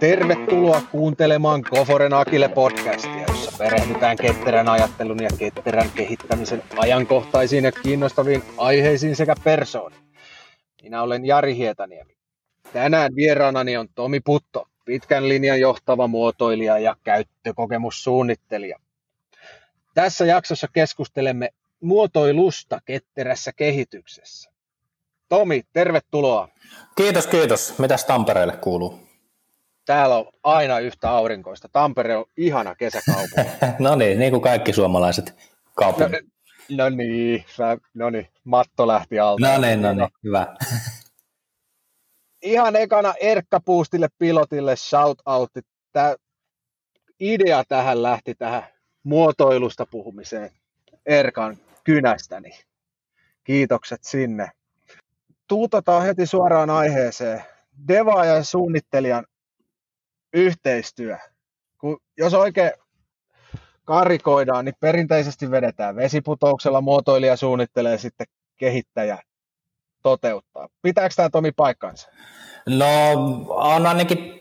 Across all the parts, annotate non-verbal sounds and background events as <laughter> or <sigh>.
Tervetuloa kuuntelemaan Koforen Akille podcastia, jossa perehdytään ketterän ajattelun ja ketterän kehittämisen ajankohtaisiin ja kiinnostaviin aiheisiin sekä persooniin. Minä olen Jari Hietaniemi. Tänään vieraanani on Tomi Putto, pitkän linjan johtava muotoilija ja käyttökokemussuunnittelija. Tässä jaksossa keskustelemme muotoilusta ketterässä kehityksessä. Tomi, tervetuloa. Kiitos, kiitos. Mitäs Tampereelle kuuluu? Täällä on aina yhtä aurinkoista. Tampere on ihana kesäkaupunki. <laughs> no niin, niin kuin kaikki suomalaiset kaupungit. No, no niin, no niin, matto lähti alta. No niin, no niin, hyvä. <laughs> Ihan ekana Erkka Puustille pilotille shout out. Tämä idea tähän lähti tähän muotoilusta puhumiseen Erkan kynästäni. Kiitokset sinne. Tuutetaan heti suoraan aiheeseen. Deva ja suunnittelijan yhteistyö. Kun, jos oikein karikoidaan, niin perinteisesti vedetään vesiputouksella, muotoilija suunnittelee sitten kehittäjä toteuttaa. Pitääkö tämä Tomi paikkansa? No on ainakin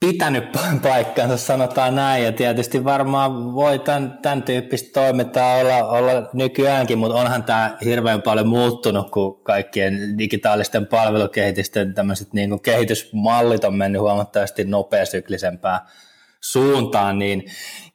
pitänyt <laughs> paikkansa, sanotaan näin, ja tietysti varmaan voi tämän, tämän tyyppistä toimintaa olla, olla nykyäänkin, mutta onhan tämä hirveän paljon muuttunut, kun kaikkien digitaalisten palvelukehitysten niin kuin kehitysmallit on mennyt huomattavasti nopeasyklisempää suuntaan, niin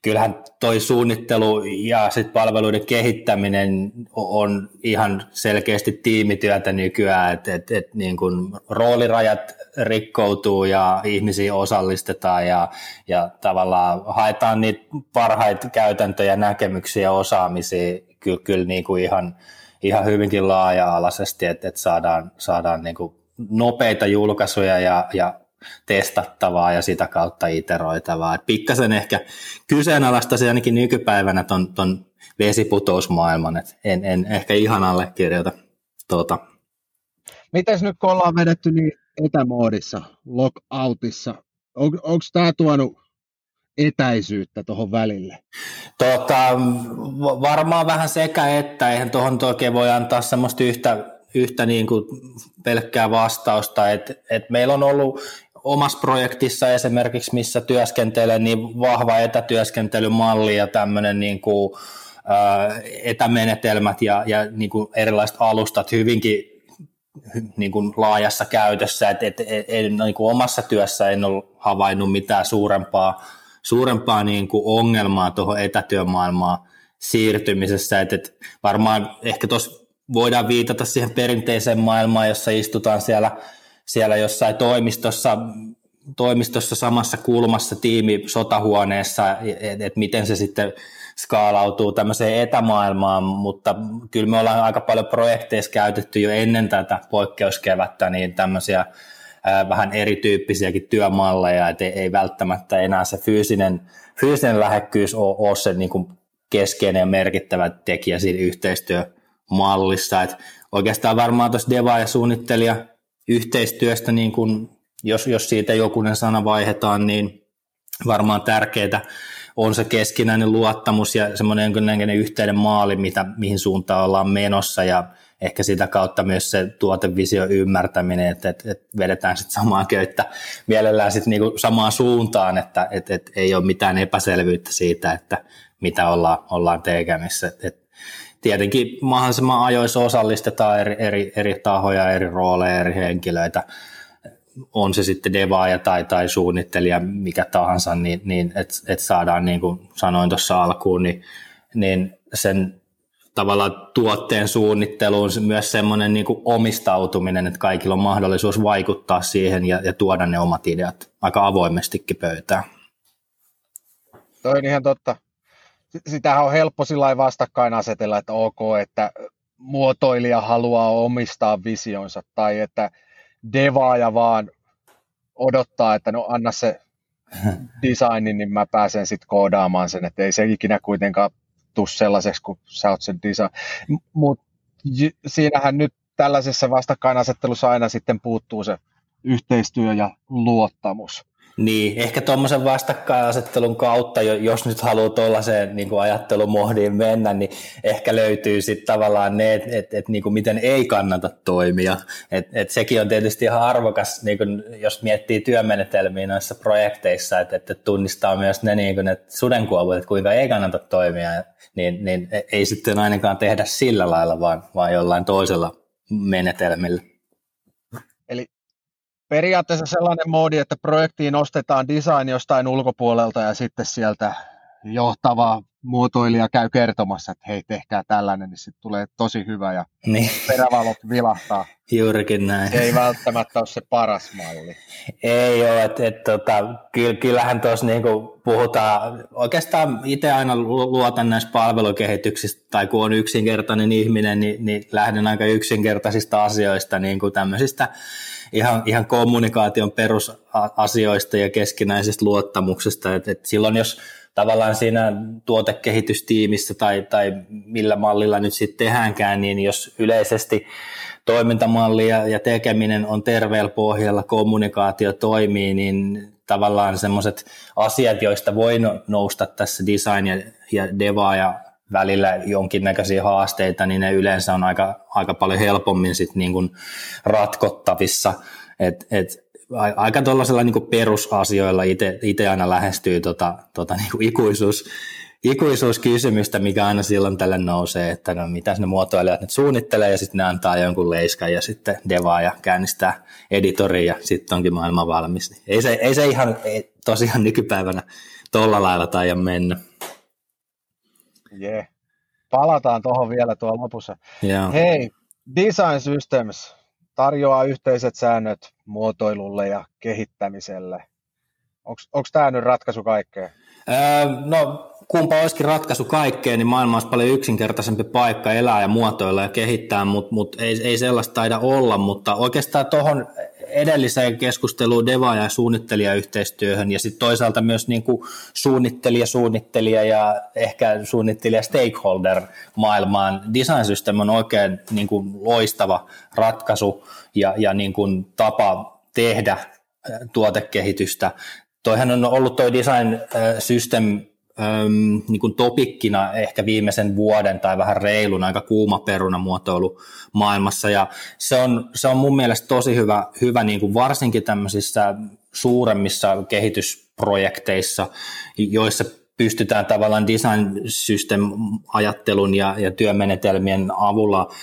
kyllähän toi suunnittelu ja sit palveluiden kehittäminen on ihan selkeästi tiimityötä nykyään, että et, et niin kun roolirajat rikkoutuu ja ihmisiä osallistetaan ja, ja tavallaan haetaan niitä parhaita käytäntöjä, näkemyksiä ja osaamisia kyllä, kyllä niin kuin ihan, ihan hyvinkin laaja-alaisesti, että, että saadaan, saadaan niin kuin nopeita julkaisuja ja, ja testattavaa ja sitä kautta iteroitavaa. Et pikkasen ehkä kyseenalaista ainakin nykypäivänä ton, ton vesiputousmaailman, et en, en ehkä ihan allekirjoita tuota. Mites nyt kun ollaan vedetty niin etämoodissa, lockoutissa, on, onko tämä tuonut etäisyyttä tuohon välille? Tota, varmaan vähän sekä että, eihän tuohon oikein voi antaa semmoista yhtä, yhtä niin kuin pelkkää vastausta, että et meillä on ollut omassa projektissa esimerkiksi, missä työskentelen, niin vahva etätyöskentelymalli ja tämmöinen niin kuin, ää, etämenetelmät ja, ja niin kuin erilaiset alustat hyvinkin niin kuin laajassa käytössä, että et, et, et, niin kuin omassa työssä en ole havainnut mitään suurempaa, suurempaa niin kuin ongelmaa tuohon etätyömaailmaan siirtymisessä, että et varmaan ehkä tuossa voidaan viitata siihen perinteiseen maailmaan, jossa istutaan siellä siellä jossain toimistossa, toimistossa samassa kulmassa tiimi sotahuoneessa, että et miten se sitten skaalautuu tämmöiseen etämaailmaan, mutta kyllä me ollaan aika paljon projekteissa käytetty jo ennen tätä poikkeuskevättä niin tämmöisiä vähän erityyppisiäkin työmalleja, että ei, välttämättä enää se fyysinen, fyysinen lähekkyys ole, ole se niin keskeinen ja merkittävä tekijä siinä yhteistyömallissa. Että oikeastaan varmaan tuossa deva ja suunnittelija yhteistyöstä, niin kun, jos, jos siitä jokunen sana vaihdetaan, niin varmaan tärkeää on se keskinäinen luottamus ja semmoinen jonkinnäköinen yhteinen maali, mitä, mihin suuntaan ollaan menossa ja ehkä sitä kautta myös se tuotevisio ymmärtäminen, että, että, että vedetään sitten samaa köyttä mielellään sitten niinku samaan suuntaan, että, että, että ei ole mitään epäselvyyttä siitä, että mitä ollaan, ollaan tekemässä. Että, tietenkin mahdollisimman ajoissa osallistetaan eri, eri, eri tahoja, eri rooleja, eri henkilöitä, on se sitten devaaja tai, tai suunnittelija, mikä tahansa, niin, niin että et saadaan, niin kuin sanoin tuossa alkuun, niin, niin sen tavallaan tuotteen suunnitteluun myös semmoinen niin kuin omistautuminen, että kaikilla on mahdollisuus vaikuttaa siihen ja, ja tuoda ne omat ideat aika avoimestikin pöytään. Toi on ihan totta sitähän on helppo sillä vastakkain asetella, että ok, että muotoilija haluaa omistaa visionsa tai että devaaja vaan odottaa, että no anna se designi, niin mä pääsen sitten koodaamaan sen, että ei se ikinä kuitenkaan tuu sellaiseksi, kun sä oot sen design. Mutta siinähän nyt tällaisessa vastakkainasettelussa aina sitten puuttuu se yhteistyö ja luottamus. Niin, ehkä tuommoisen vastakkainasettelun kautta, jos nyt haluaa tuollaiseen niin ajattelumohdiin mennä, niin ehkä löytyy sitten tavallaan ne, että et, et, niin miten ei kannata toimia. Et, et sekin on tietysti ihan arvokas, niin kuin, jos miettii työmenetelmiä noissa projekteissa, että et, et tunnistaa myös ne, niin kuin, että sudenkuovut, että kuinka ei kannata toimia, niin, niin ei sitten ainakaan tehdä sillä lailla, vaan, vaan jollain toisella menetelmillä. Periaatteessa sellainen moodi, että projektiin nostetaan design jostain ulkopuolelta ja sitten sieltä johtava muotoilija käy kertomassa, että hei, tehkää tällainen, niin sitten tulee tosi hyvä ja niin. perävalot vilahtaa. Juurikin näin. Se ei välttämättä ole se paras malli. Ei ole, että et, tota, kyllähän tuossa niinku puhutaan, oikeastaan itse aina luotan näissä palvelukehityksistä, tai kun on yksinkertainen ihminen, niin, niin lähden aika yksinkertaisista asioista, niin kuin tämmöisistä ihan, ihan kommunikaation perusasioista ja keskinäisestä luottamuksesta, että et silloin jos tavallaan siinä tuotekehitystiimissä tai, tai millä mallilla nyt sitten tehdäänkään, niin jos yleisesti toimintamalli ja, ja tekeminen on terveellä pohjalla, kommunikaatio toimii, niin tavallaan semmoiset asiat, joista voi no, nousta tässä design ja, ja deva ja välillä jonkinnäköisiä haasteita, niin ne yleensä on aika, aika paljon helpommin sit niin kuin ratkottavissa. Et, et aika tuollaisella niin perusasioilla itse aina lähestyy tota, tota niin kuin ikuisuus, ikuisuuskysymystä, mikä aina silloin tälle nousee, että no mitä ne muotoilijat nyt suunnittelee ja sitten ne antaa jonkun leiskan ja sitten devaa ja käynnistää editori ja sitten onkin maailma valmis. Ei se, ei se ihan ei, tosiaan nykypäivänä tuolla lailla taida mennä. Yeah. Palataan tuohon vielä tuolla lopussa. Yeah. Hei, Design Systems, tarjoaa yhteiset säännöt muotoilulle ja kehittämiselle. Onko tämä nyt ratkaisu kaikkeen? No kumpa olisikin ratkaisu kaikkeen, niin maailma olisi paljon yksinkertaisempi paikka elää ja muotoilla ja kehittää, mutta mut ei, ei sellaista taida olla, mutta oikeastaan tuohon edelliseen keskusteluun deva- ja suunnittelijayhteistyöhön ja sitten toisaalta myös niin kuin suunnittelija, suunnittelija ja ehkä suunnittelija stakeholder maailmaan. Design System on oikein niin kuin loistava ratkaisu ja, ja niin kuin tapa tehdä tuotekehitystä. Toihan on ollut tuo Design System äm, niin kuin topikkina ehkä viimeisen vuoden tai vähän reilun aika kuuma peruna muotoilu maailmassa. Ja se on, se on mun mielestä tosi hyvä, hyvä niin kuin varsinkin tämmöisissä suuremmissa kehitysprojekteissa, joissa pystytään tavallaan design system ajattelun ja, ja työmenetelmien avulla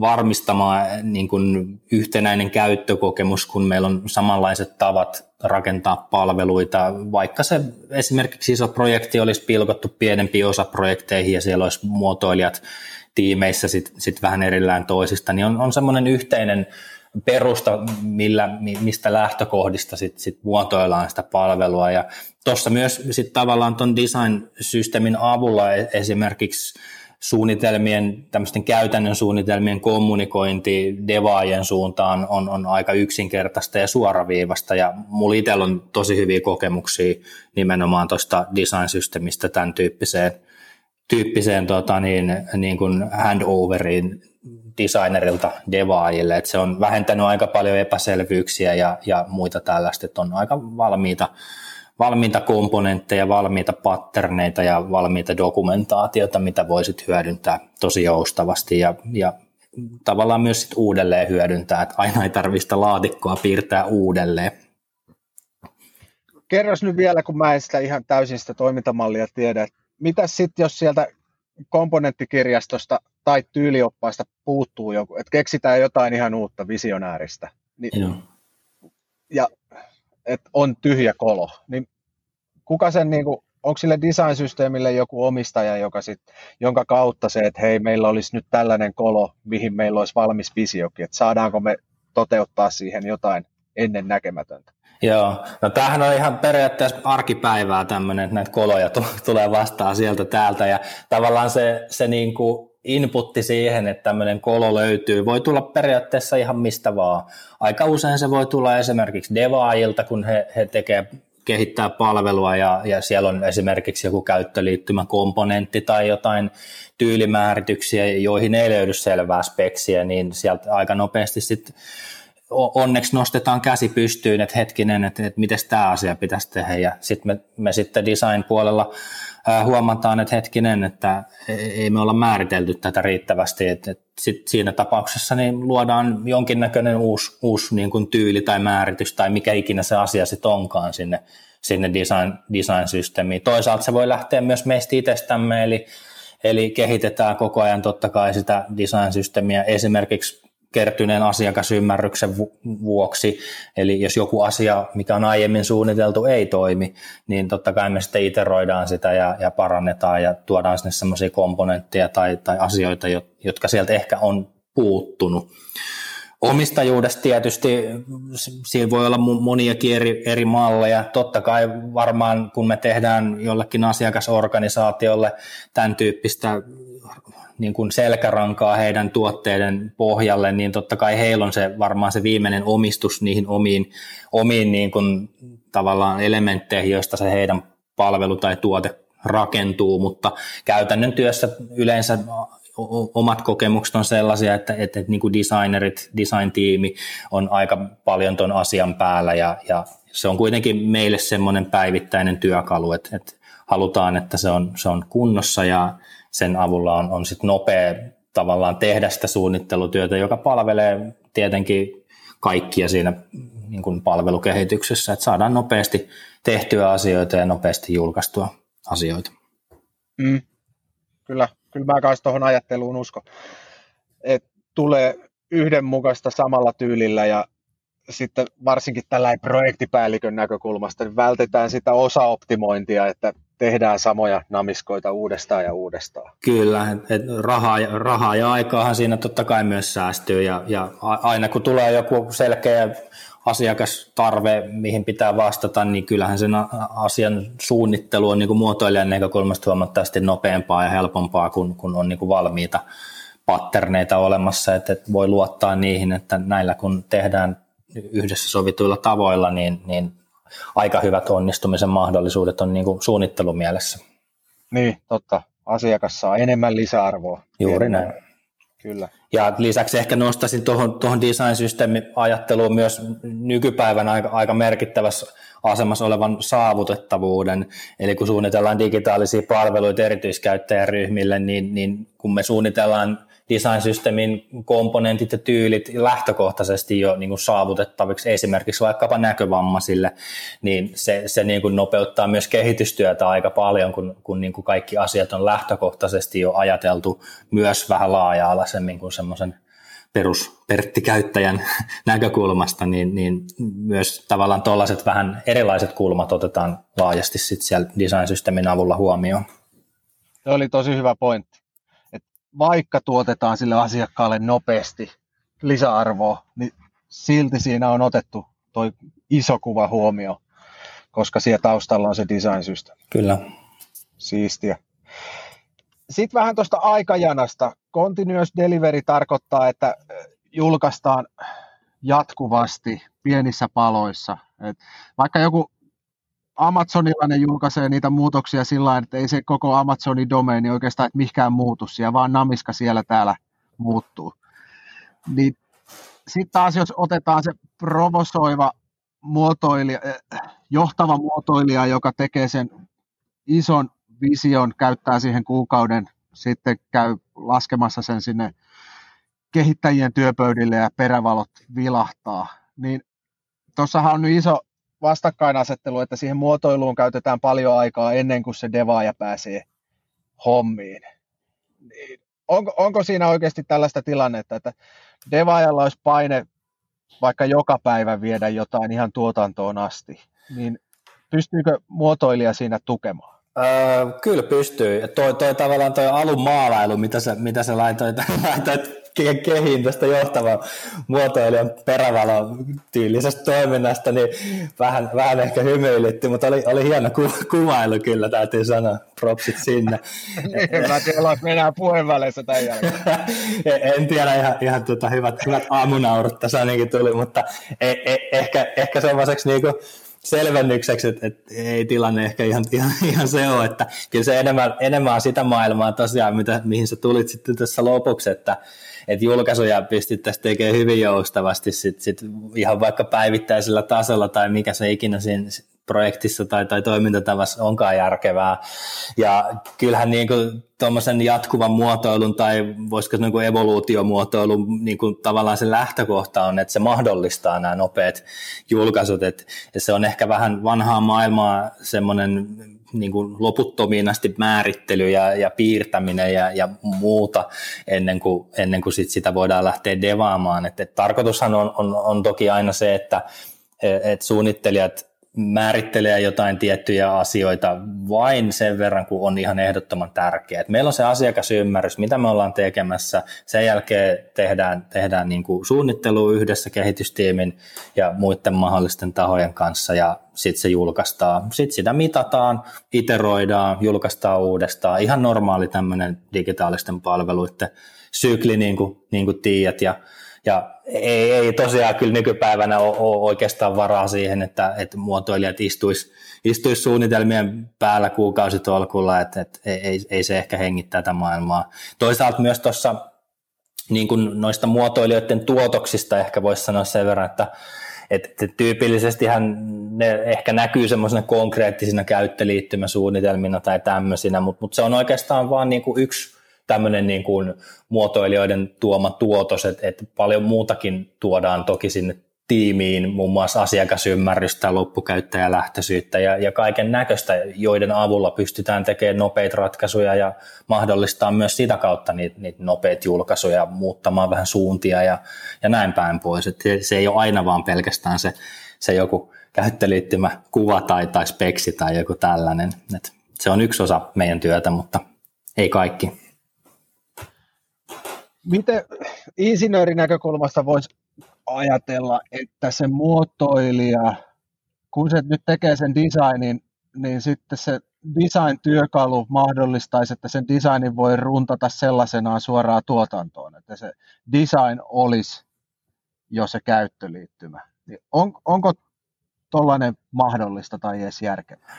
varmistamaan niin kuin yhtenäinen käyttökokemus, kun meillä on samanlaiset tavat rakentaa palveluita, vaikka se esimerkiksi iso projekti olisi pilkottu pienempiin osaprojekteihin ja siellä olisi muotoilijat tiimeissä sitten sit vähän erillään toisista, niin on, on semmoinen yhteinen perusta, millä, mistä lähtökohdista sit, sit muotoillaan sitä palvelua. Ja tuossa myös sit tavallaan tuon design-systeemin avulla e-, esimerkiksi suunnitelmien, tämmöisten käytännön suunnitelmien kommunikointi devaajien suuntaan on, on aika yksinkertaista ja suoraviivasta. Ja mulla itsellä on tosi hyviä kokemuksia nimenomaan tuosta design-systemistä tämän tyyppiseen, tyyppiseen tota niin, niin kuin handoveriin designerilta devaajille, että se on vähentänyt aika paljon epäselvyyksiä ja, ja muita tällaista, että on aika valmiita valmiita komponentteja, valmiita patterneita ja valmiita dokumentaatiota, mitä voisit hyödyntää tosi joustavasti ja, ja tavallaan myös sit uudelleen hyödyntää, että aina ei tarvista laatikkoa piirtää uudelleen. Kerros nyt vielä, kun mä en sitä ihan täysin sitä toimintamallia tiedä, mitä sitten, jos sieltä komponenttikirjastosta tai tyylioppaista puuttuu joku, että keksitään jotain ihan uutta visionääristä, niin, Joo. ja että on tyhjä kolo, niin kuka sen niin kuin, onko sille design-systeemille joku omistaja, joka sit, jonka kautta se, että hei, meillä olisi nyt tällainen kolo, mihin meillä olisi valmis visiokin, että saadaanko me toteuttaa siihen jotain ennen näkemätöntä? Joo, no tämähän on ihan periaatteessa arkipäivää tämmöinen, että näitä koloja tulee vastaan sieltä täältä. Ja tavallaan se, se niin kuin inputti siihen, että tämmöinen kolo löytyy, voi tulla periaatteessa ihan mistä vaan. Aika usein se voi tulla esimerkiksi devaajilta, kun he, he tekee kehittää palvelua ja, ja siellä on esimerkiksi joku käyttöliittymäkomponentti tai jotain tyylimäärityksiä, joihin ei löydy selvää speksiä, niin sieltä aika nopeasti sitten onneksi nostetaan käsi pystyyn, että hetkinen, että, että miten tämä asia pitäisi tehdä ja sitten me, me sitten design-puolella huomataan, että hetkinen, että e, ei me olla määritelty tätä riittävästi, että, että sit siinä tapauksessa niin luodaan jonkinnäköinen uusi, uusi niin kuin tyyli tai määritys tai mikä ikinä se asia sitten onkaan sinne, sinne design, design-systeemiin. Toisaalta se voi lähteä myös meistä itsestämme, eli, eli kehitetään koko ajan totta kai sitä design-systeemiä esimerkiksi kertyneen asiakasymmärryksen vuoksi. Eli jos joku asia, mikä on aiemmin suunniteltu, ei toimi, niin totta kai me sitten iteroidaan sitä ja, ja parannetaan ja tuodaan sinne semmoisia komponentteja tai, tai asioita, jotka sieltä ehkä on puuttunut. Omistajuudesta tietysti siinä voi olla moniakin eri, eri malleja. Totta kai varmaan kun me tehdään jollekin asiakasorganisaatiolle tämän tyyppistä niin kuin selkärankaa heidän tuotteiden pohjalle, niin totta kai heillä on se varmaan se viimeinen omistus niihin omiin, omiin niin kuin tavallaan elementteihin, joista se heidän palvelu tai tuote rakentuu, mutta käytännön työssä yleensä omat kokemukset on sellaisia, että, että, niin kuin designerit, design-tiimi on aika paljon tuon asian päällä. Ja, ja se on kuitenkin meille semmoinen päivittäinen työkalu, että, että halutaan, että se on, se on kunnossa ja sen avulla on, on sit nopea tavallaan tehdä sitä suunnittelutyötä, joka palvelee tietenkin kaikkia siinä niin kuin palvelukehityksessä, että saadaan nopeasti tehtyä asioita ja nopeasti julkaistua asioita. Mm. Kyllä, kyllä mä kanssa tuohon ajatteluun usko, että tulee yhdenmukaista samalla tyylillä ja sitten varsinkin tällä projektipäällikön näkökulmasta niin vältetään sitä osaoptimointia, että tehdään samoja namiskoita uudestaan ja uudestaan. Kyllä, et rahaa, rahaa ja aikaahan siinä totta kai myös säästyy ja, ja aina kun tulee joku selkeä asiakastarve, mihin pitää vastata, niin kyllähän sen asian suunnittelu on niin kuin muotoilijan näkökulmasta huomattavasti nopeampaa ja helpompaa, kun, kun on niin kuin valmiita patterneita olemassa, että, että voi luottaa niihin, että näillä kun tehdään yhdessä sovituilla tavoilla, niin, niin aika hyvät onnistumisen mahdollisuudet on niin kuin suunnittelumielessä. Niin, totta. Asiakas saa enemmän lisäarvoa. Juuri näin. Kyllä. Ja lisäksi ehkä nostaisin tuohon, tuohon design-systeemi-ajatteluun myös nykypäivän aika, aika merkittävässä asemassa olevan saavutettavuuden. Eli kun suunnitellaan digitaalisia palveluita erityiskäyttäjäryhmille, niin, niin kun me suunnitellaan design-systeemin komponentit ja tyylit lähtökohtaisesti jo niin kuin saavutettaviksi esimerkiksi vaikkapa näkövammaisille, niin se, se niin kuin nopeuttaa myös kehitystyötä aika paljon, kun, kun niin kuin kaikki asiat on lähtökohtaisesti jo ajateltu myös vähän laaja-alaisemmin kuin semmoisen perusperttikäyttäjän <laughs> näkökulmasta, niin, niin myös tavallaan tuollaiset vähän erilaiset kulmat otetaan laajasti sit siellä design-systeemin avulla huomioon. Se oli tosi hyvä pointti vaikka tuotetaan sille asiakkaalle nopeasti lisäarvoa, niin silti siinä on otettu toi iso kuva huomio, koska siellä taustalla on se design system. Kyllä. Siistiä. Sitten vähän tuosta aikajanasta. Continuous delivery tarkoittaa, että julkaistaan jatkuvasti pienissä paloissa. Et vaikka joku Amazonilainen julkaisee niitä muutoksia sillä että ei se koko Amazonin domeini oikeastaan että mihinkään muutu siellä, vaan namiska siellä täällä muuttuu. Niin sitten taas jos otetaan se provosoiva muotoilija, eh, johtava muotoilija, joka tekee sen ison vision, käyttää siihen kuukauden, sitten käy laskemassa sen sinne kehittäjien työpöydille ja perävalot vilahtaa, niin tuossahan on nyt iso vastakkainasettelu, että siihen muotoiluun käytetään paljon aikaa ennen kuin se devaaja pääsee hommiin. Niin onko, onko siinä oikeasti tällaista tilannetta, että devaajalla olisi paine vaikka joka päivä viedä jotain ihan tuotantoon asti, niin pystyykö muotoilija siinä tukemaan? Öö, kyllä pystyy. Toi, toi tavallaan toi alun maalailu, mitä sä, mitä sä laitoit, <laughs> laitoit kehiin tästä johtavan muotoilijan perävalo tyylisestä toiminnasta, niin vähän, vähän ehkä hymyilytti, mutta oli, oli hieno ku, kuvailu kyllä, täytyy sanoa. Propsit sinne. Niin, mä tiedän, että mennään puheenväleissä tämän jälkeen. <laughs> en tiedä, ihan, ihan tota, hyvät, hyvät aamunaurut tässä ainakin tuli, mutta e, e, ehkä, ehkä semmoiseksi niinku, selvennykseksi, että, että ei tilanne ehkä ihan, ihan, ihan se ole, että kyllä se enemmän, enemmän on sitä maailmaa tosiaan, mitä, mihin sä tulit sitten tässä lopuksi, että, että julkaisuja pystyttäisiin tekemään hyvin joustavasti sit, sit ihan vaikka päivittäisellä tasolla tai mikä se ikinä siinä projektissa tai, tai toimintatavassa onkaan järkevää. Ja kyllähän niin kuin tuommoisen jatkuvan muotoilun tai voisiko niin kuin evoluutiomuotoilun niin kuin tavallaan se lähtökohta on, että se mahdollistaa nämä nopeat julkaisut. Että, ja se on ehkä vähän vanhaa maailmaa semmoinen niin kuin loputtomiin asti määrittely ja, ja piirtäminen ja, ja muuta ennen kuin, ennen kuin sit sitä voidaan lähteä devaamaan. Et, et tarkoitushan on, on, on toki aina se, että et suunnittelijat määrittelee jotain tiettyjä asioita vain sen verran, kun on ihan ehdottoman tärkeää. Et meillä on se asiakasymmärrys, mitä me ollaan tekemässä. Sen jälkeen tehdään, tehdään niin kuin suunnittelu yhdessä kehitystiimin ja muiden mahdollisten tahojen kanssa ja sitten se julkaistaan. Sitten sitä mitataan, iteroidaan, julkaistaan uudestaan. Ihan normaali tämmöinen digitaalisten palveluiden sykli, niin kuin, niin kuin tiedät. Ja ja ei, ei tosiaan kyllä nykypäivänä ole, ole oikeastaan varaa siihen, että, että muotoilijat istuisi istuis suunnitelmien päällä kuukausitolkulla, että, että ei, ei se ehkä hengittää tätä maailmaa. Toisaalta myös tuossa niin kuin noista muotoilijoiden tuotoksista ehkä voisi sanoa sen verran, että että tyypillisestihän ne ehkä näkyy semmoisena konkreettisina käyttöliittymäsuunnitelmina tai tämmöisinä, mutta, mutta se on oikeastaan vain niin kuin yksi tämmöinen niin kuin muotoilijoiden tuoma tuotos, että, että paljon muutakin tuodaan toki sinne tiimiin, muun muassa asiakasymmärrystä, loppukäyttäjälähtöisyyttä ja, ja kaiken näköistä, joiden avulla pystytään tekemään nopeita ratkaisuja ja mahdollistaa myös sitä kautta niitä, niitä nopeita julkaisuja, muuttamaan vähän suuntia ja, ja näin päin pois. Et se ei ole aina vaan pelkästään se, se joku käyttöliittymä kuva tai, tai speksi tai joku tällainen. Et se on yksi osa meidän työtä, mutta ei kaikki miten insinöörin näkökulmasta voisi ajatella, että se muotoilija, kun se nyt tekee sen designin, niin sitten se design-työkalu mahdollistaisi, että sen designin voi runtata sellaisenaan suoraan tuotantoon, että se design olisi jo se käyttöliittymä. Niin on, onko tuollainen mahdollista tai edes järkevää?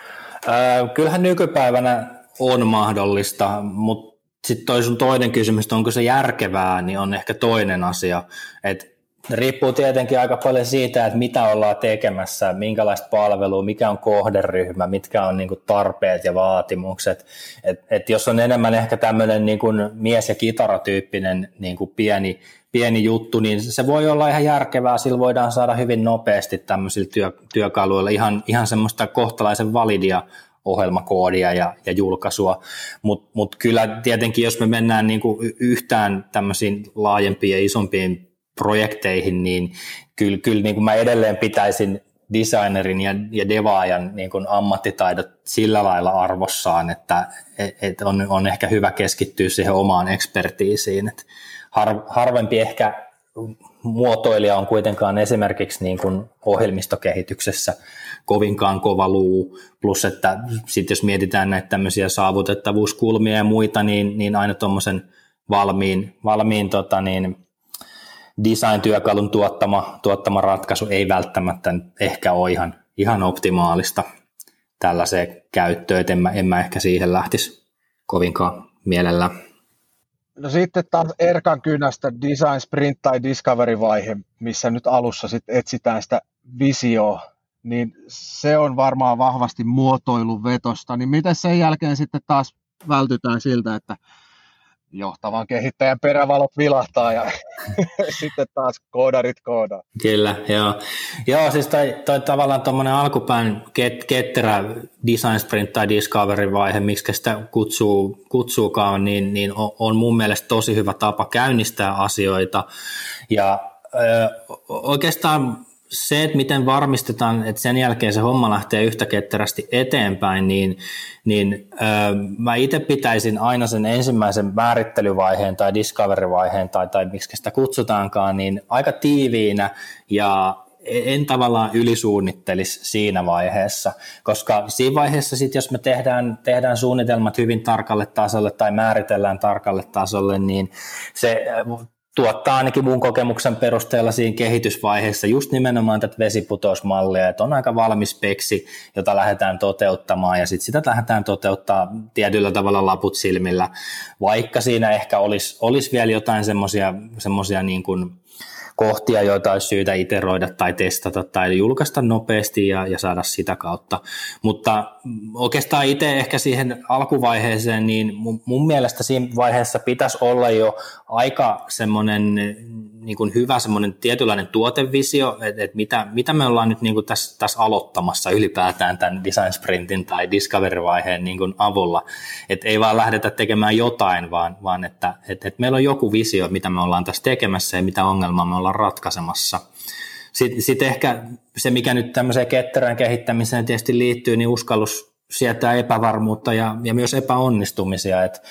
kyllähän nykypäivänä on mahdollista, mutta sitten toi sun toinen kysymys, että onko se järkevää, niin on ehkä toinen asia. Et riippuu tietenkin aika paljon siitä, että mitä ollaan tekemässä, minkälaista palvelua, mikä on kohderyhmä, mitkä on niin tarpeet ja vaatimukset. Et, et jos on enemmän ehkä tämmöinen niin mies- ja kitaratyyppinen niin pieni, pieni juttu, niin se voi olla ihan järkevää. Sillä voidaan saada hyvin nopeasti tämmöisillä työ, työkaluilla ihan, ihan semmoista kohtalaisen validia ohjelmakoodia ja, ja julkaisua, mutta mut kyllä tietenkin jos me mennään niin kuin yhtään tämmöisiin laajempiin ja isompiin projekteihin, niin kyllä, kyllä niin kuin mä edelleen pitäisin designerin ja, ja devaajan niin kuin ammattitaidot sillä lailla arvossaan, että et on, on ehkä hyvä keskittyä siihen omaan ekspertiisiin. Et har, harvempi ehkä muotoilija on kuitenkaan esimerkiksi niin kuin ohjelmistokehityksessä kovinkaan kova luu, plus että sitten jos mietitään näitä tämmöisiä saavutettavuuskulmia ja muita, niin, niin aina tuommoisen valmiin, valmiin tota niin, design-työkalun tuottama, tuottama ratkaisu ei välttämättä ehkä ole ihan, ihan optimaalista tällaiseen käyttöön, että en mä, en mä ehkä siihen lähtisi kovinkaan mielellä. No sitten taas Erkan kynästä design sprint tai discovery vaihe, missä nyt alussa sitten etsitään sitä visioa niin se on varmaan vahvasti muotoilun vetosta. Niin miten sen jälkeen sitten taas vältytään siltä, että johtavan kehittäjän perävalot vilahtaa ja <laughs> sitten taas koodarit koodaa. Kyllä, joo. Joo, siis toi, toi tavallaan tuommoinen alkupään ket, ketterä design sprint tai discovery vaihe, miksi sitä kutsuu, kutsuukaan, niin, niin on, on mun mielestä tosi hyvä tapa käynnistää asioita ja ö, oikeastaan se, että miten varmistetaan, että sen jälkeen se homma lähtee yhtä ketterästi eteenpäin, niin, niin ö, mä itse pitäisin aina sen ensimmäisen määrittelyvaiheen tai discovery-vaiheen tai, tai miksi sitä kutsutaankaan, niin aika tiiviinä ja en tavallaan ylisuunnittelisi siinä vaiheessa, koska siinä vaiheessa sit, jos me tehdään, tehdään suunnitelmat hyvin tarkalle tasolle tai määritellään tarkalle tasolle, niin se tuottaa ainakin mun kokemuksen perusteella siinä kehitysvaiheessa just nimenomaan tätä vesiputousmallia, että on aika valmis peksi, jota lähdetään toteuttamaan ja sitten sitä lähdetään toteuttaa tietyllä tavalla laput silmillä, vaikka siinä ehkä olisi, olisi vielä jotain semmoisia niin kuin kohtia, joita olisi syytä iteroida tai testata tai julkaista nopeasti ja, ja saada sitä kautta. Mutta oikeastaan itse ehkä siihen alkuvaiheeseen, niin mun, mun mielestä siinä vaiheessa pitäisi olla jo aika semmoinen niin kuin hyvä semmoinen tietynlainen tuotevisio, että, että mitä, mitä me ollaan nyt niin kuin tässä, tässä aloittamassa ylipäätään tämän design sprintin tai discovery-vaiheen niin kuin avulla. Että ei vaan lähdetä tekemään jotain, vaan, vaan että, että, että meillä on joku visio, mitä me ollaan tässä tekemässä ja mitä ongelmaa me ollaan ratkaisemassa. Sitten, sitten ehkä se, mikä nyt tämmöiseen ketterään kehittämiseen tietysti liittyy, niin uskallus sietää epävarmuutta ja, ja myös epäonnistumisia. Et,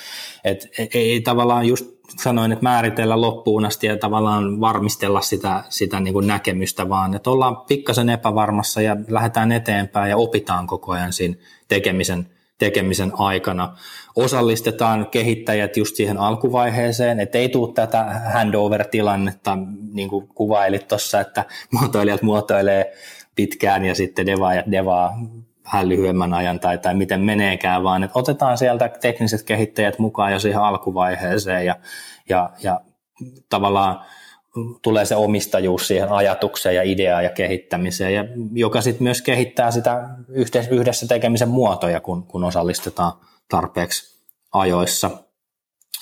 et, ei, ei tavallaan just sanoin, että määritellä loppuun asti ja tavallaan varmistella sitä, sitä niin kuin näkemystä, vaan että ollaan pikkasen epävarmassa ja lähdetään eteenpäin ja opitaan koko ajan siinä tekemisen, tekemisen aikana. Osallistetaan kehittäjät just siihen alkuvaiheeseen, että ei tule tätä handover-tilannetta, niin kuin kuvailit tuossa, että muotoilijat muotoilee pitkään ja sitten devaa ja devaa vähän lyhyemmän ajan tai, tai miten meneekään, vaan että otetaan sieltä tekniset kehittäjät mukaan jo siihen alkuvaiheeseen ja, ja, ja tavallaan tulee se omistajuus siihen ajatukseen ja ideaan ja kehittämiseen, ja joka sitten myös kehittää sitä yhdessä tekemisen muotoja, kun, kun osallistetaan tarpeeksi ajoissa.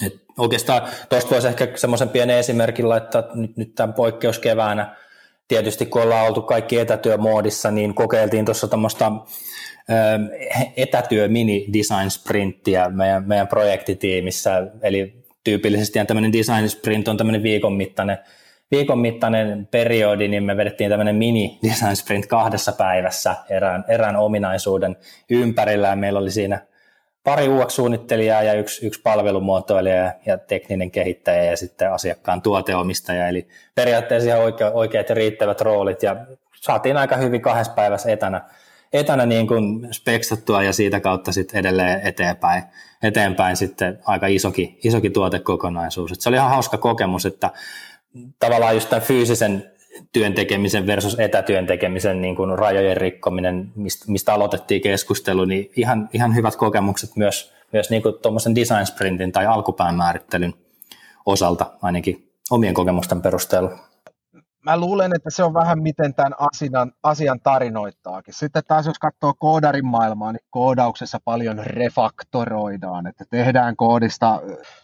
Et oikeastaan tuosta voisi ehkä semmoisen pienen esimerkin laittaa nyt, nyt tämän poikkeuskeväänä. Tietysti kun ollaan oltu kaikki etätyömoodissa, niin kokeiltiin tuossa tämmöistä etätyö mini design sprinttiä meidän, meidän projektitiimissä, eli tyypillisesti tämmöinen design sprint on tämmöinen viikon mittainen, viikon mittainen periodi, niin me vedettiin tämmöinen mini design sprint kahdessa päivässä erään, erään ominaisuuden ympärillä, ja meillä oli siinä pari UX-suunnittelijaa ja yksi, yksi palvelumuotoilija ja tekninen kehittäjä ja sitten asiakkaan tuoteomistaja, eli periaatteessa ihan oikea, oikeat ja riittävät roolit, ja saatiin aika hyvin kahdessa päivässä etänä etänä niin kuin speksattua ja siitä kautta sitten edelleen eteenpäin, eteenpäin sitten aika isoki, isoki tuotekokonaisuus. Et se oli ihan hauska kokemus, että tavallaan just tämän fyysisen työn tekemisen versus etätyön tekemisen niin kuin rajojen rikkominen, mistä, mistä aloitettiin keskustelu, niin ihan, ihan hyvät kokemukset myös, myös niin kuin tuommoisen design sprintin tai alkupään määrittelyn osalta ainakin omien kokemusten perusteella mä luulen, että se on vähän miten tämän asian, asian tarinoittaakin. Sitten taas jos katsoo koodarin maailmaa, niin koodauksessa paljon refaktoroidaan, että tehdään koodista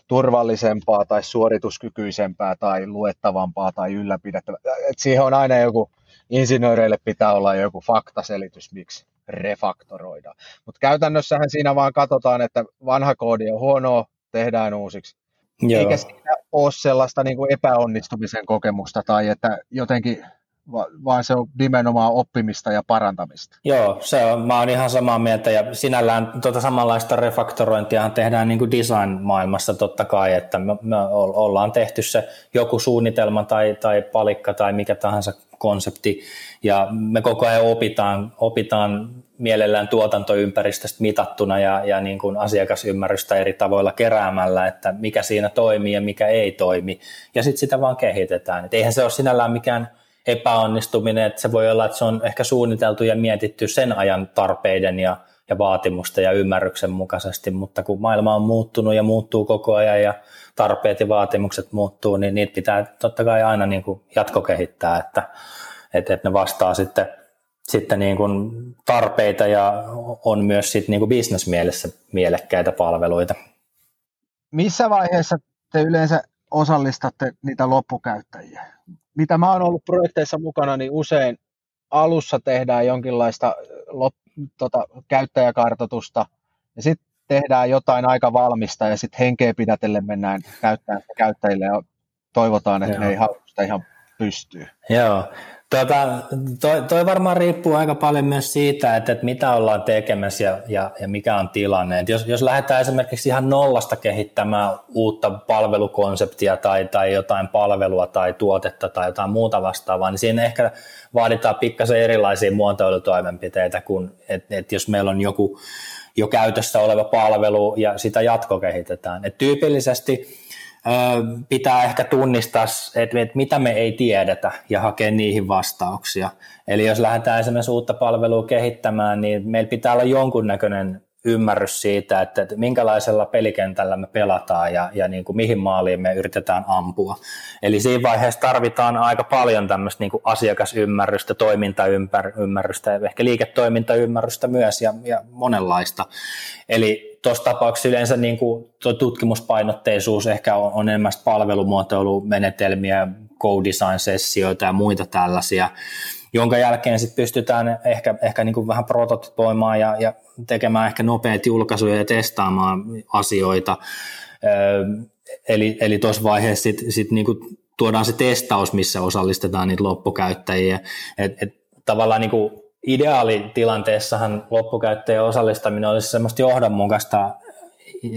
turvallisempaa tai suorituskykyisempää tai luettavampaa tai ylläpidettävää. Et siihen on aina joku, insinööreille pitää olla joku faktaselitys, miksi refaktoroidaan. Mutta käytännössähän siinä vaan katsotaan, että vanha koodi on huonoa, tehdään uusiksi Joo. Eikä siinä ole sellaista niin kuin epäonnistumisen kokemusta tai että jotenkin vaan se on nimenomaan oppimista ja parantamista. Joo, se on, mä oon ihan samaa mieltä ja sinällään tuota samanlaista refaktorointia tehdään niin kuin design-maailmassa totta kai, että me, me ollaan tehty se joku suunnitelma tai, tai palikka tai mikä tahansa konsepti ja me koko ajan opitaan, opitaan mielellään tuotantoympäristöstä mitattuna ja, ja niin kuin asiakasymmärrystä eri tavoilla keräämällä, että mikä siinä toimii ja mikä ei toimi ja sitten sitä vaan kehitetään. Et eihän se ole sinällään mikään epäonnistuminen, että se voi olla, että se on ehkä suunniteltu ja mietitty sen ajan tarpeiden ja, ja vaatimusten ja ymmärryksen mukaisesti, mutta kun maailma on muuttunut ja muuttuu koko ajan ja tarpeet ja vaatimukset muuttuu, niin niitä pitää totta kai aina niin kuin jatkokehittää, että, että ne vastaa sitten, sitten niin kuin tarpeita ja on myös sitten niin kuin bisnesmielessä mielekkäitä palveluita. Missä vaiheessa te yleensä osallistatte niitä loppukäyttäjiä? Mitä mä oon ollut projekteissa mukana, niin usein alussa tehdään jonkinlaista tota, käyttäjäkartoitusta ja sitten tehdään jotain aika valmista ja sitten henkeä pidätellen mennään käyttämään käyttäjille ja toivotaan, että Joo. ne ei sitä ihan pystyy. Joo, Tuota, toi, toi varmaan riippuu aika paljon myös siitä, että, että mitä ollaan tekemässä ja, ja, ja mikä on tilanne. Et jos, jos lähdetään esimerkiksi ihan nollasta kehittämään uutta palvelukonseptia tai, tai jotain palvelua tai tuotetta tai jotain muuta vastaavaa, niin siinä ehkä vaaditaan pikkasen erilaisia muotoilutoimenpiteitä kuin, että et jos meillä on joku jo käytössä oleva palvelu ja sitä jatkokehitetään. Et tyypillisesti pitää ehkä tunnistaa, että, mitä me ei tiedetä ja hakea niihin vastauksia. Eli jos lähdetään esimerkiksi uutta palvelua kehittämään, niin meillä pitää olla jonkunnäköinen ymmärrys siitä, että, että minkälaisella pelikentällä me pelataan ja, ja niin kuin mihin maaliin me yritetään ampua. Eli siinä vaiheessa tarvitaan aika paljon tämmöistä niin kuin asiakasymmärrystä, toimintaymmärrystä, ehkä liiketoimintaymmärrystä myös ja, ja monenlaista. Eli tuossa tapauksessa yleensä niin kuin tutkimuspainotteisuus ehkä on, on enemmän palvelumuotoilumenetelmiä, co-design-sessioita ja muita tällaisia jonka jälkeen sitten pystytään ehkä, ehkä niin kuin vähän prototypoimaan ja, ja tekemään ehkä nopeita julkaisuja ja testaamaan asioita. Eli, eli tuossa vaiheessa sitten sit niin kuin tuodaan se testaus, missä osallistetaan niitä loppukäyttäjiä. Et, et tavallaan niin kuin ideaalitilanteessahan loppukäyttäjien osallistaminen olisi semmoista johdonmukaista,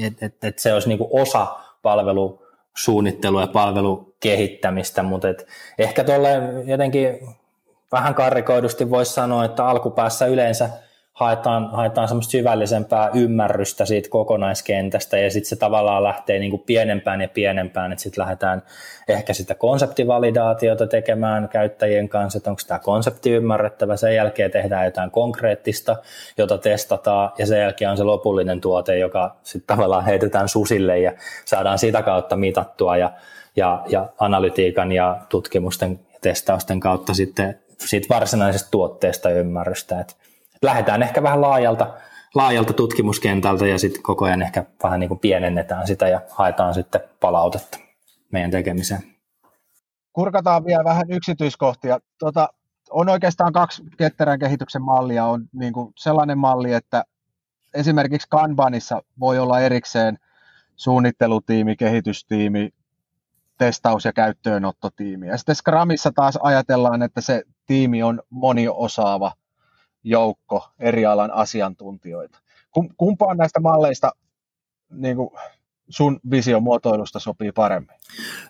että et, et se olisi niin kuin osa palvelusuunnittelua ja palvelukehittämistä, mutta et ehkä tuolle jotenkin vähän karrikoidusti voisi sanoa, että alkupäässä yleensä haetaan, haetaan semmoista syvällisempää ymmärrystä siitä kokonaiskentästä ja sitten se tavallaan lähtee niin kuin pienempään ja pienempään, että sitten lähdetään ehkä sitä konseptivalidaatiota tekemään käyttäjien kanssa, että onko tämä konsepti ymmärrettävä, sen jälkeen tehdään jotain konkreettista, jota testataan ja sen jälkeen on se lopullinen tuote, joka sitten tavallaan heitetään susille ja saadaan sitä kautta mitattua ja, ja, ja analytiikan ja tutkimusten testausten kautta sitten siitä varsinaisesta tuotteesta ymmärrystä. Et lähdetään ehkä vähän laajalta, laajalta tutkimuskentältä ja sitten koko ajan ehkä vähän niin kuin pienennetään sitä ja haetaan sitten palautetta meidän tekemiseen. Kurkataan vielä vähän yksityiskohtia. Tota, on oikeastaan kaksi ketterän kehityksen mallia. On niin kuin sellainen malli, että esimerkiksi Kanbanissa voi olla erikseen suunnittelutiimi, kehitystiimi, testaus- ja käyttöönottotiimi. Ja sitten Scrumissa taas ajatellaan, että se tiimi on moniosaava joukko eri alan asiantuntijoita. Kumpaan näistä malleista niin kuin sun visiomuotoilusta sopii paremmin?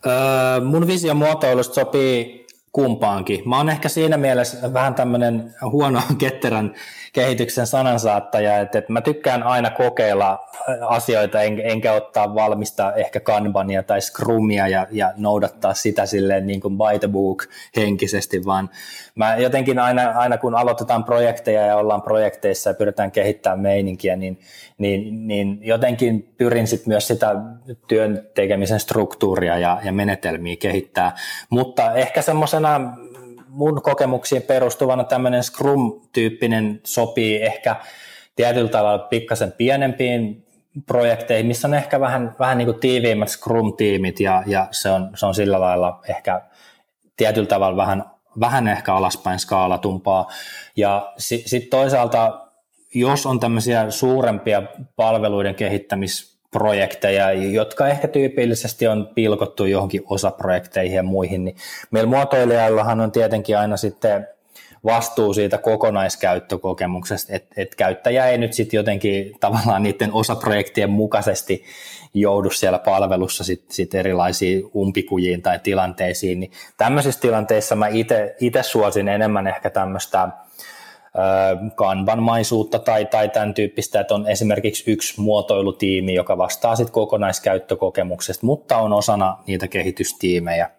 Öö, mun visiomuotoilusta sopii kumpaankin. Mä oon ehkä siinä mielessä vähän tämmöinen huono <laughs> ketterän kehityksen sanansaattaja, että, että mä tykkään aina kokeilla asioita, en, enkä ottaa valmista ehkä kanbania tai scrumia ja, ja noudattaa sitä silleen niin kuin by the book henkisesti, vaan mä jotenkin aina, aina kun aloitetaan projekteja ja ollaan projekteissa ja pyritään kehittämään meininkiä, niin, niin, niin jotenkin pyrin sit myös sitä työn tekemisen struktuuria ja, ja menetelmiä kehittää, mutta ehkä semmoisena mun kokemuksiin perustuvana tämmöinen Scrum-tyyppinen sopii ehkä tietyllä tavalla pikkasen pienempiin projekteihin, missä on ehkä vähän, vähän niin kuin tiiviimmät Scrum-tiimit ja, ja se, on, se on sillä lailla ehkä tietyllä tavalla vähän, vähän ehkä alaspäin skaalatumpaa. Ja sitten sit toisaalta, jos on tämmöisiä suurempia palveluiden kehittämis projekteja, jotka ehkä tyypillisesti on pilkottu johonkin osaprojekteihin ja muihin, niin meillä muotoilijallahan on tietenkin aina sitten vastuu siitä kokonaiskäyttökokemuksesta, että et käyttäjä ei nyt sitten jotenkin tavallaan niiden osaprojektien mukaisesti joudu siellä palvelussa sitten sit erilaisiin umpikujiin tai tilanteisiin, niin tämmöisissä tilanteissa mä itse suosin enemmän ehkä tämmöistä kanbanmaisuutta tai, tai tämän tyyppistä, että on esimerkiksi yksi muotoilutiimi, joka vastaa sitten kokonaiskäyttökokemuksesta, mutta on osana niitä kehitystiimejä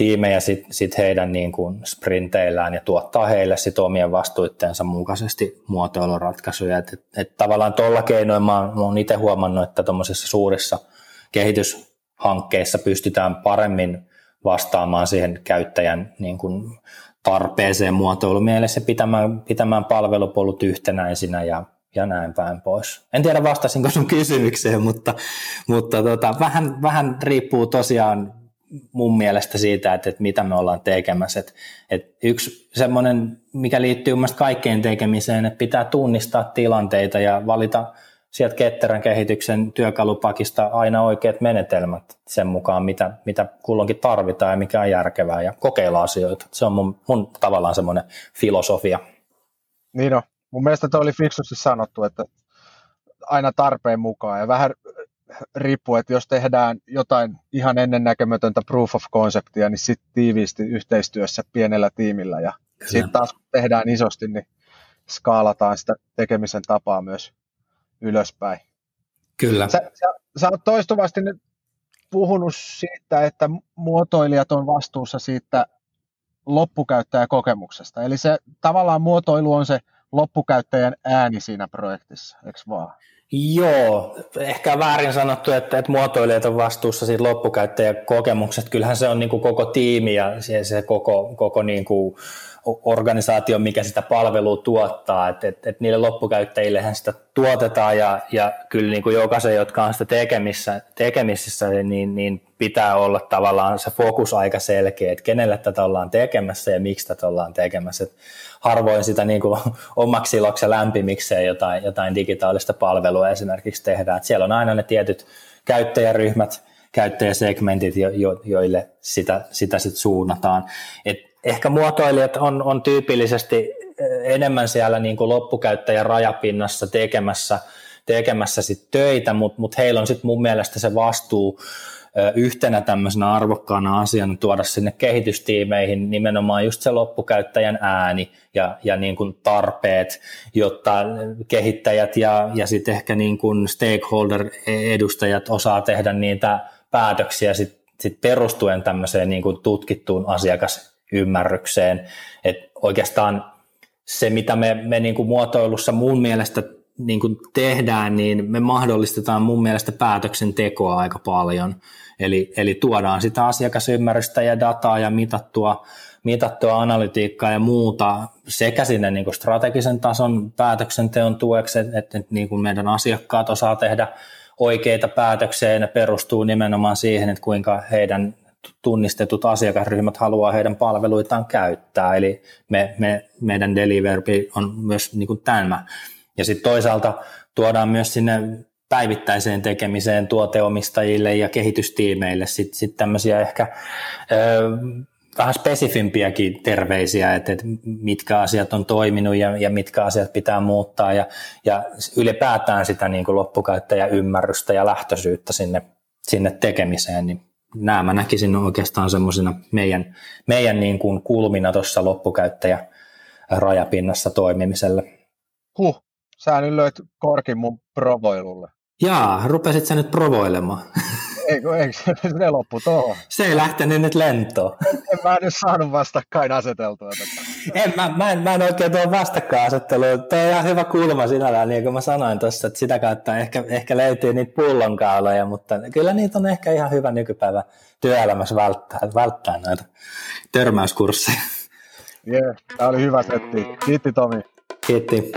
tiimejä sit, sit heidän niin kuin sprinteillään ja tuottaa heille sit omien vastuitteensa mukaisesti muotoiluratkaisuja. Et, et, et tavallaan tuolla keinoin mä oon itse huomannut, että tuommoisissa suurissa kehityshankkeissa pystytään paremmin vastaamaan siihen käyttäjän niin kuin tarpeeseen muotoilumielessä pitämään, pitämään palvelupolut yhtenäisinä ja, ja näin päin pois. En tiedä vastasinko sun kysymykseen, mutta, mutta tota, vähän, vähän riippuu tosiaan mun mielestä siitä, että, että mitä me ollaan tekemässä. Että, että yksi semmoinen, mikä liittyy mun kaikkeen tekemiseen, että pitää tunnistaa tilanteita ja valita sieltä ketterän kehityksen työkalupakista aina oikeat menetelmät sen mukaan, mitä, mitä kulloinkin tarvitaan ja mikä on järkevää ja kokeilla asioita. Se on mun, mun tavallaan semmoinen filosofia. Niin on. Mun mielestä toi oli fiksusti sanottu, että aina tarpeen mukaan ja vähän riippuu, että jos tehdään jotain ihan ennennäkemätöntä proof of conceptia, niin sitten tiiviisti yhteistyössä pienellä tiimillä ja sitten taas kun tehdään isosti, niin skaalataan sitä tekemisen tapaa myös ylöspäin. Kyllä. Sä, sä, sä oot toistuvasti nyt puhunut siitä, että muotoilijat on vastuussa siitä loppukäyttäjäkokemuksesta. Eli se tavallaan muotoilu on se loppukäyttäjän ääni siinä projektissa, eikö vaan? Joo, ehkä väärin sanottu, että, että muotoilijat on vastuussa siitä loppukäyttäjäkokemuksesta. Kyllähän se on niin kuin koko tiimi ja se, se koko, koko niin kuin organisaatio, mikä sitä palvelua tuottaa, että et, et niille loppukäyttäjillehän sitä tuotetaan ja, ja kyllä niin kuin jokaisen, jotka on sitä tekemissä, tekemisissä, niin, niin pitää olla tavallaan se fokus aika selkeä, että kenelle tätä ollaan tekemässä ja miksi tätä ollaan tekemässä. Et harvoin sitä niin kuin <laughs> omaksi iloksi lämpimikseen jotain, jotain digitaalista palvelua esimerkiksi tehdään. Et siellä on aina ne tietyt käyttäjäryhmät, käyttäjäsegmentit, jo, jo, joille sitä, sitä sit suunnataan. Et ehkä muotoilijat on, on tyypillisesti enemmän siellä niin kuin loppukäyttäjän rajapinnassa tekemässä, tekemässä sit töitä, mutta mut heillä on sitten mun mielestä se vastuu yhtenä tämmöisenä arvokkaana asiana tuoda sinne kehitystiimeihin nimenomaan just se loppukäyttäjän ääni ja, ja niin kuin tarpeet, jotta kehittäjät ja, ja sitten ehkä niin kuin stakeholder-edustajat osaa tehdä niitä päätöksiä sit, sit perustuen tämmöiseen niin kuin tutkittuun asiakasymmärrykseen. Et oikeastaan se, mitä me, me niin kuin muotoilussa mun mielestä niin kuin tehdään, niin me mahdollistetaan mun mielestä päätöksentekoa aika paljon. Eli, eli tuodaan sitä asiakasymmärrystä ja dataa ja mitattua, mitattua analytiikkaa ja muuta sekä sinne niin kuin strategisen tason päätöksenteon tueksi, että, että niin kuin meidän asiakkaat osaa tehdä oikeita päätöksiä ja ne perustuu nimenomaan siihen, että kuinka heidän tunnistetut asiakasryhmät haluaa heidän palveluitaan käyttää. Eli me, me, meidän delivery on myös niin kuin tämä ja sitten toisaalta tuodaan myös sinne päivittäiseen tekemiseen tuoteomistajille ja kehitystiimeille sitten sit tämmöisiä ehkä ö, vähän spesifimpiäkin terveisiä, että, että mitkä asiat on toiminut ja, ja mitkä asiat pitää muuttaa ja, ja ylipäätään sitä niin kuin loppukäyttäjäymmärrystä ja lähtöisyyttä sinne, sinne tekemiseen, niin nämä mä näkisin oikeastaan semmoisina meidän, meidän niin kuin kulmina tuossa loppukäyttäjä rajapinnassa toimimiselle. Huh, sä nyt löit korkin mun provoilulle. Jaa, rupesit sä nyt provoilemaan. <laughs> Eikö, eikö <laughs> se loppu tuohon? Se ei lähtenyt nyt lentoon. En mä nyt saanut vastakkain aseteltua tätä. En, mä, mä, en, mä en oikein tuon vastakkainasettelua. Tuo on ihan hyvä kulma sinällään, niin kuin mä sanoin tuossa, että sitä kautta ehkä, ehkä löytyy niitä pullonkauloja, mutta kyllä niitä on ehkä ihan hyvä nykypäivä työelämässä välttää, välttää näitä törmäyskursseja. Jee, yeah, tämä oli hyvä setti. Kiitti Tomi. Kiitti.